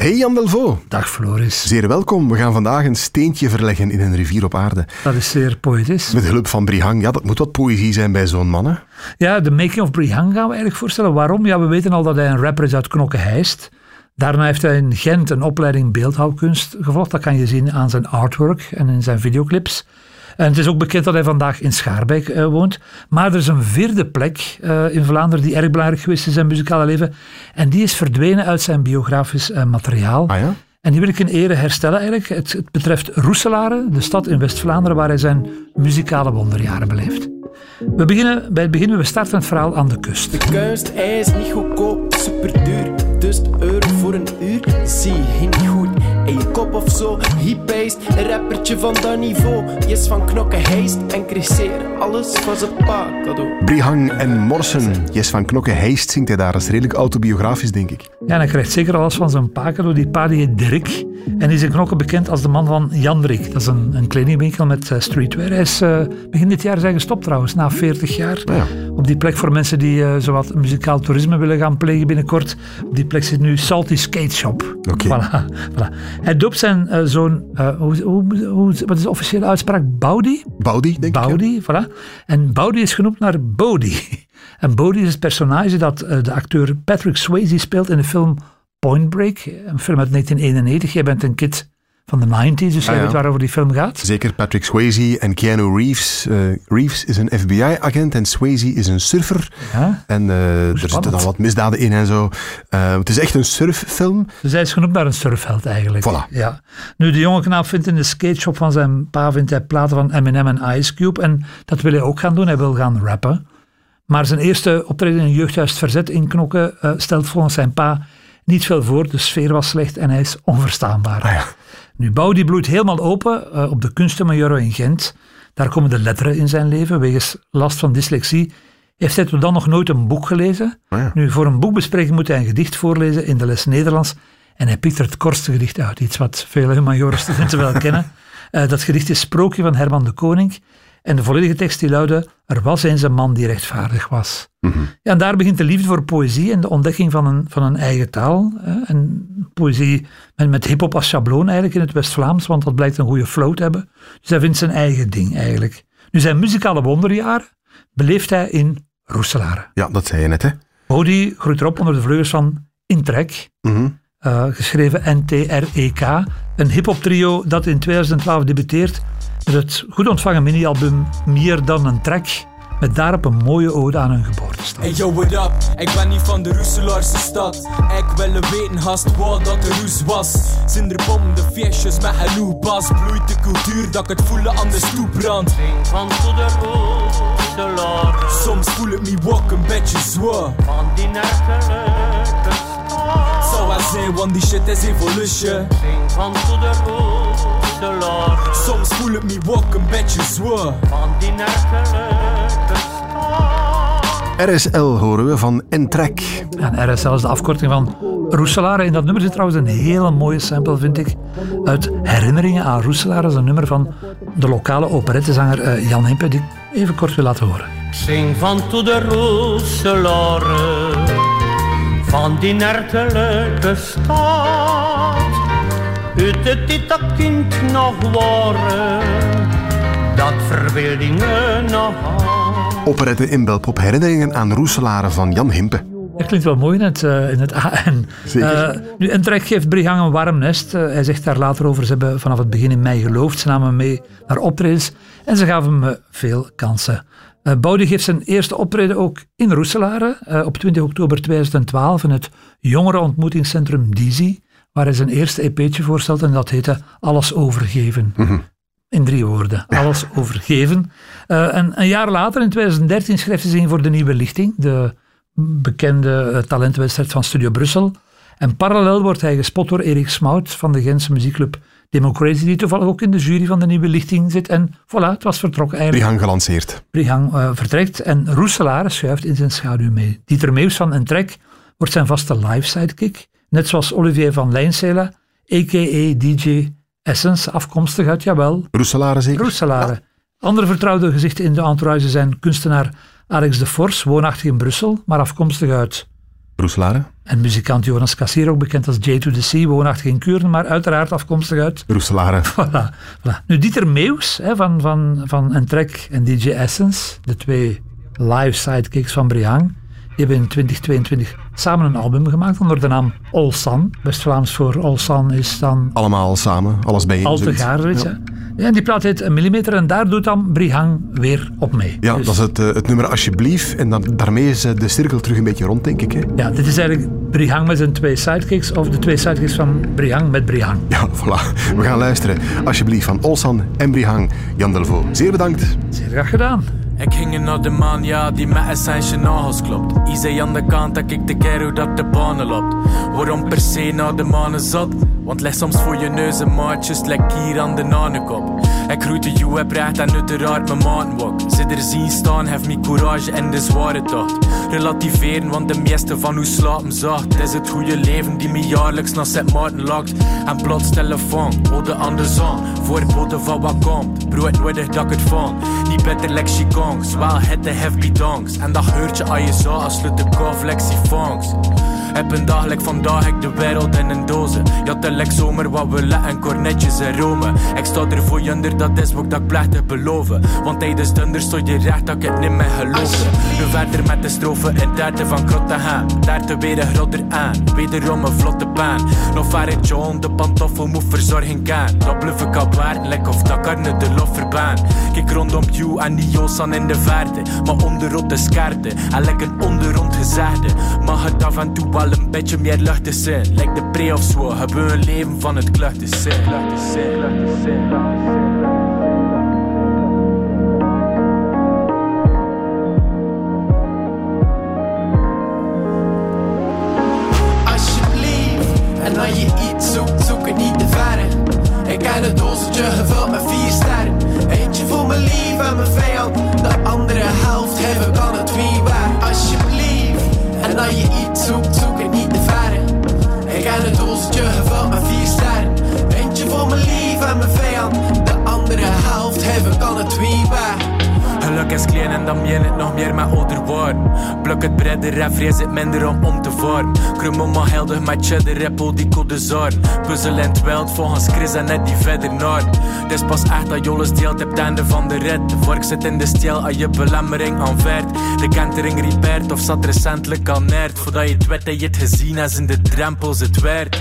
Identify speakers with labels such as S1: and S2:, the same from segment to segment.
S1: Hey Jan Delvo.
S2: Dag Floris.
S1: Zeer welkom. We gaan vandaag een steentje verleggen in een rivier op aarde.
S2: Dat is zeer poëtisch.
S1: Met hulp van Brihang. Ja, dat moet wat poëzie zijn bij zo'n man, hè?
S2: Ja, de making of Brihang gaan we eigenlijk voorstellen. Waarom? Ja, we weten al dat hij een rapper is uit Knokke-Heist. Daarna heeft hij in Gent een opleiding beeldhouwkunst gevolgd. Dat kan je zien aan zijn artwork en in zijn videoclips. En het is ook bekend dat hij vandaag in Schaarbeek uh, woont. Maar er is een vierde plek uh, in Vlaanderen die erg belangrijk geweest is in zijn muzikale leven. En die is verdwenen uit zijn biografisch uh, materiaal.
S1: Ah ja?
S2: En die wil ik in ere herstellen eigenlijk. Het, het betreft Roeselare, de stad in West-Vlaanderen waar hij zijn muzikale wonderjaren beleeft. We beginnen bij het begin, we starten het verhaal aan de kust.
S3: De kunst is niet goedkoop, super duur. Dus euro voor een uur, zie je niet goed. En je kop of zo, he-based, een rappertje van dat niveau. Yes van knokken heist en crisseer, alles van zijn pa cadeau.
S1: Brihang en Morsen. Jes van Knokke Heist zingt hij daar. Dat is redelijk autobiografisch, denk ik.
S2: Ja, en hij krijgt zeker alles van zijn pa cadeau. Die pa die Dirk. En is in Knokke bekend als de man van Jan Rik. Dat is een, een kledingwinkel met uh, streetwear. Hij is uh, begin dit jaar zijn gestopt trouwens, na 40 jaar.
S1: Ja.
S2: Op die plek voor mensen die uh, zowat muzikaal toerisme willen gaan plegen binnenkort. Op die plek zit nu Salty Skate Shop.
S1: Oké.
S2: Voilà, voilà. Hij doopt zijn zoon, hoe, hoe, hoe, wat is de officiële uitspraak? Baudi?
S1: Baudi, denk ik.
S2: Baudi, voilà. En Baudi is genoemd naar Bodhi. En Bodhi is het personage dat de acteur Patrick Swayze speelt in de film Point Break, een film uit 1991. Jij bent een kid van de 90s, dus
S1: Ah,
S2: jij
S1: ja.
S2: weet waarover die film gaat.
S1: Zeker Patrick Swayze en Keanu Reeves. Eh, Reeves is een FBI-agent en Swayze is een surfer.
S2: Ja?
S1: En eh, er zitten dan wat misdaden in en zo. Eh, het is echt een surffilm.
S2: Dus hij is genoemd naar een surfheld eigenlijk.
S1: Voilà.
S2: Ja. Nu, de jonge knaap vindt in de skateshop van zijn pa vindt hij platen van Eminem en Ice Cube. En dat wil hij ook gaan doen. Hij wil gaan rappen. Maar zijn eerste optreden in een jeugdhuis Verzet in Knokken stelt volgens zijn pa niet veel voor. De sfeer was slecht en hij is onverstaanbaar.
S1: Ah ja.
S2: Nu, Bouw die bloeit helemaal open eh, op de Kunstenmajoro in Gent. Daar komen de letteren in zijn leven. Wegens last van dyslexie heeft hij tot dan nog nooit een boek gelezen.
S1: Ah ja.
S2: Nu, voor een boekbespreking moet hij een gedicht voorlezen in de les Nederlands. En hij pikt er het kortste gedicht uit. Iets wat vele majorstudenten wel kennen. Eh, dat gedicht is Sprookje van Herman de Koning. En de volledige tekst die luidde, er was eens een man die rechtvaardig was.
S1: Mhm.
S2: Ja, en daar begint de liefde voor poëzie en de ontdekking van een, van een eigen taal. En poëzie met, met hip-hop als schabloon eigenlijk in het West-Vlaams, want dat blijkt een goede flow te hebben. Dus hij vindt zijn eigen ding eigenlijk. Nu, zijn muzikale wonderjaren beleeft hij in Roeselare.
S1: Ja, dat zei je net, hè?
S2: Bodhi groeit erop onder de vleugels van Intrek,
S1: Mhm.
S2: eh, geschreven N-T-R-E-K. Een hip-hop trio dat in 2012 debuteert het goed ontvangen mini-album Meer dan een track. Met daarop een mooie ode aan hun geboortestad.
S4: Hey yo, what up? Ik ben niet van de Roeselaarse stad. Ik wil weten, hast wat dat de Roes was. Zinderbom, de feestjes met Hello Bas. Bloeit de cultuur dat ik het voelen aan de stoeprand.
S5: van to de Roeselare,
S4: Soms voel ik me walk een beetje zwaar.
S5: van die nerkelijke stad.
S4: Zou wel zijn, want die shit is evolution.
S5: Van de Roeselare,
S4: Soms voel ik me walk een beetje zwaar.
S5: van die stad.
S1: RSL horen we van Entrek.
S2: En RSL is de afkorting van Roeselare. In dat nummer zit trouwens een hele mooie sample, vind ik. Uit Herinneringen aan Roeselare. Dat is een nummer van de lokale operettezanger eh, Jan Himpe, die ik even kort wil laten horen.
S5: Zing van to de Roeselare, van die nerkelijke stad. Uit het dit dat kind nog waren, dat verbeeldingen nog had.
S1: Operette in Belpop. Herinneringen aan Roeselare van Jan Himpe.
S2: Dat klinkt wel mooi in het, eh, in het AN.
S1: Zeker.
S2: Eh, nu, Entrek geeft Brihang een warm nest. Eh, hij zegt daar later over, ze hebben vanaf het begin in mei geloofd. Ze namen hem mee naar optredens en ze gaven hem eh, veel kansen. Uh, Boudi geeft zijn eerste optreden ook in Roeselare eh, op 20 oktober 2012 in het jongerenontmoetingscentrum Dizzy, waar hij zijn eerste EP'tje voorstelt en dat heette Alles Overgeven. In drie woorden. Alles overgeven. Eh, en een jaar later, in 2013, schreef hij zich in voor de Nieuwe Lichting, de bekende eh, talentenwedstrijd van Studio Brussel. En parallel wordt hij gespot door Erik Smout van de Gentse muziekclub Democracy, die toevallig ook in de jury van de nieuwe lichting zit. En voilà, het was vertrokken eigenlijk.
S1: Brihang gelanceerd.
S2: Uh, vertrekt en Roeselare schuift in zijn schaduw mee. Dieter Meus van Entrek wordt zijn vaste live sidekick. Net zoals Olivier van Lijnsela, a.k.a. DJ Essence, afkomstig uit, jawel.
S1: Roeselare zeker?
S2: Roeselare. Andere vertrouwde gezichten in de entourage zijn kunstenaar Alex de Vors, woonachtig in Brussel, maar afkomstig uit
S1: Roeselare.
S2: En muzikant Jonas Kassier, ook bekend als J to the Sea, woonachtig in Kuren, maar uiteraard afkomstig uit...
S1: Roeselare.
S2: Voilà, voilà. Nu, Dieter Meeuws hè, van, van, van Entrek en DJ Essence, de twee live sidekicks van Briang, die hebben in 2022 samen een album gemaakt onder de naam Olsan. West-Vlaams voor Olsan is dan...
S1: Allemaal samen, alles bij
S2: Al te gaar, weet je. Ja, en die plaat heet een millimeter en daar doet dan Brihang weer op mee.
S1: Ja, dus- dat is het, uh, het nummer Alsjeblieft. En dan, daarmee is uh, de cirkel terug een beetje rond, denk ik. Hè?
S2: Ja, dit is eigenlijk Brihang met zijn twee sidekicks, of de twee sidekicks van Brihang met Brihang.
S1: Ja, voilà. We gaan luisteren. Alsjeblieft van Olsan en Brihang. Jan Delvaux, zeer bedankt.
S2: Zeer graag gedaan.
S4: Ik ging naar de man, ja, die met zijn nagels klopt. I zei aan de kant dat ik de keer hoe dat de banen loopt. Waarom per se naar de mannen zat? Want leg soms voor je neus een maatjes, lek hier aan de nanenkop. Ik groette you, heb recht en uiteraard mijn maat wok. Zit er zien staan, heeft me courage en de zware tocht. Relativeren, want de meeste van hoe slapen zacht. Is het goede leven die me jaarlijks naar Sint Maarten lakt. En plots telefoon, aan de zon. Voorbode van wat komt, brood nodig dat ik het van. Niet beter lek gongs, wel het de hefty donks. En dat hoort je aan je zo als sluit de kaf lexifongs. Heb een dagelijk vandaag ik de wereld in een dozen. Ja, te lek zomer wat we en cornetjes en Rome. Ik sta er voor je dat is wat ik te beloven. Want tijdens dunder stond je recht dat ik het niet meer geloofde. Nu verder met de strofen in derde van grotte haan. Derde weer een groter aan, wederom een vlotte baan. Nog in John, de pantoffel moet verzorgen kan. Dat bluff ik al waard, of dat kan de lof verbaan. Kijk rondom you en die Josan in de verte. Maar onder op de skarte, en lekker onder rond gezegde. Mag het af en toe wel een beetje meer lucht te zijn. Lijkt de pre of zo, hebben we een leven van het klucht te zijn.
S3: Mijn en mijn vijand. De andere helft hebben kan het wie waar. Alsjeblieft. En als je iets zoekt, zoek het niet te verre. Ik heb een doosje gevuld met vier sterren. Eentje voor mijn lief en mijn vijand. De andere helft hebben kan het wie.
S4: Geluk is klein en dan meen het nog meer met ouder worden. Pluk het breder en vrees het minder om om te vormen. Krummel maar helder met cheddar, rappel die code zorgen. Puzzel en wild volgens Chris en net die verder noord. Het is pas echt dat Jolis deelt het einde van de rit. De vork zit in de stijl als je belemmering aanvaardt. De kentering repaired of zat recentelijk al nerd. Voordat je het dat je het gezien hebt in de drempels het werd.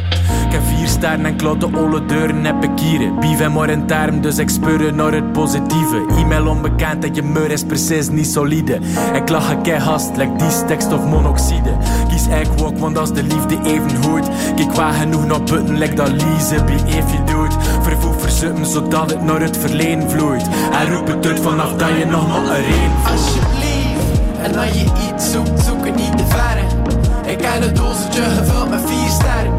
S4: Ik heb vier en klote olle deuren heb ik hier. Bief en maar in term, dus ik speur naar het positieve. E-mail onbekend dat je meur is precies niet solide. Ik lach een keihast, like die monoxide. Kies walk, want als de liefde even hoort. Kijk waar genoeg naar buiten, like dat Lise bij je doet. Vervoer verzutten, zodat het naar het verleden vloeit. En roep het uit vanaf dat je nog maar een
S3: Alsjeblieft, en als je iets zoekt, zoek het niet te verre. Ik heb een doosje gevuld met vier sterren.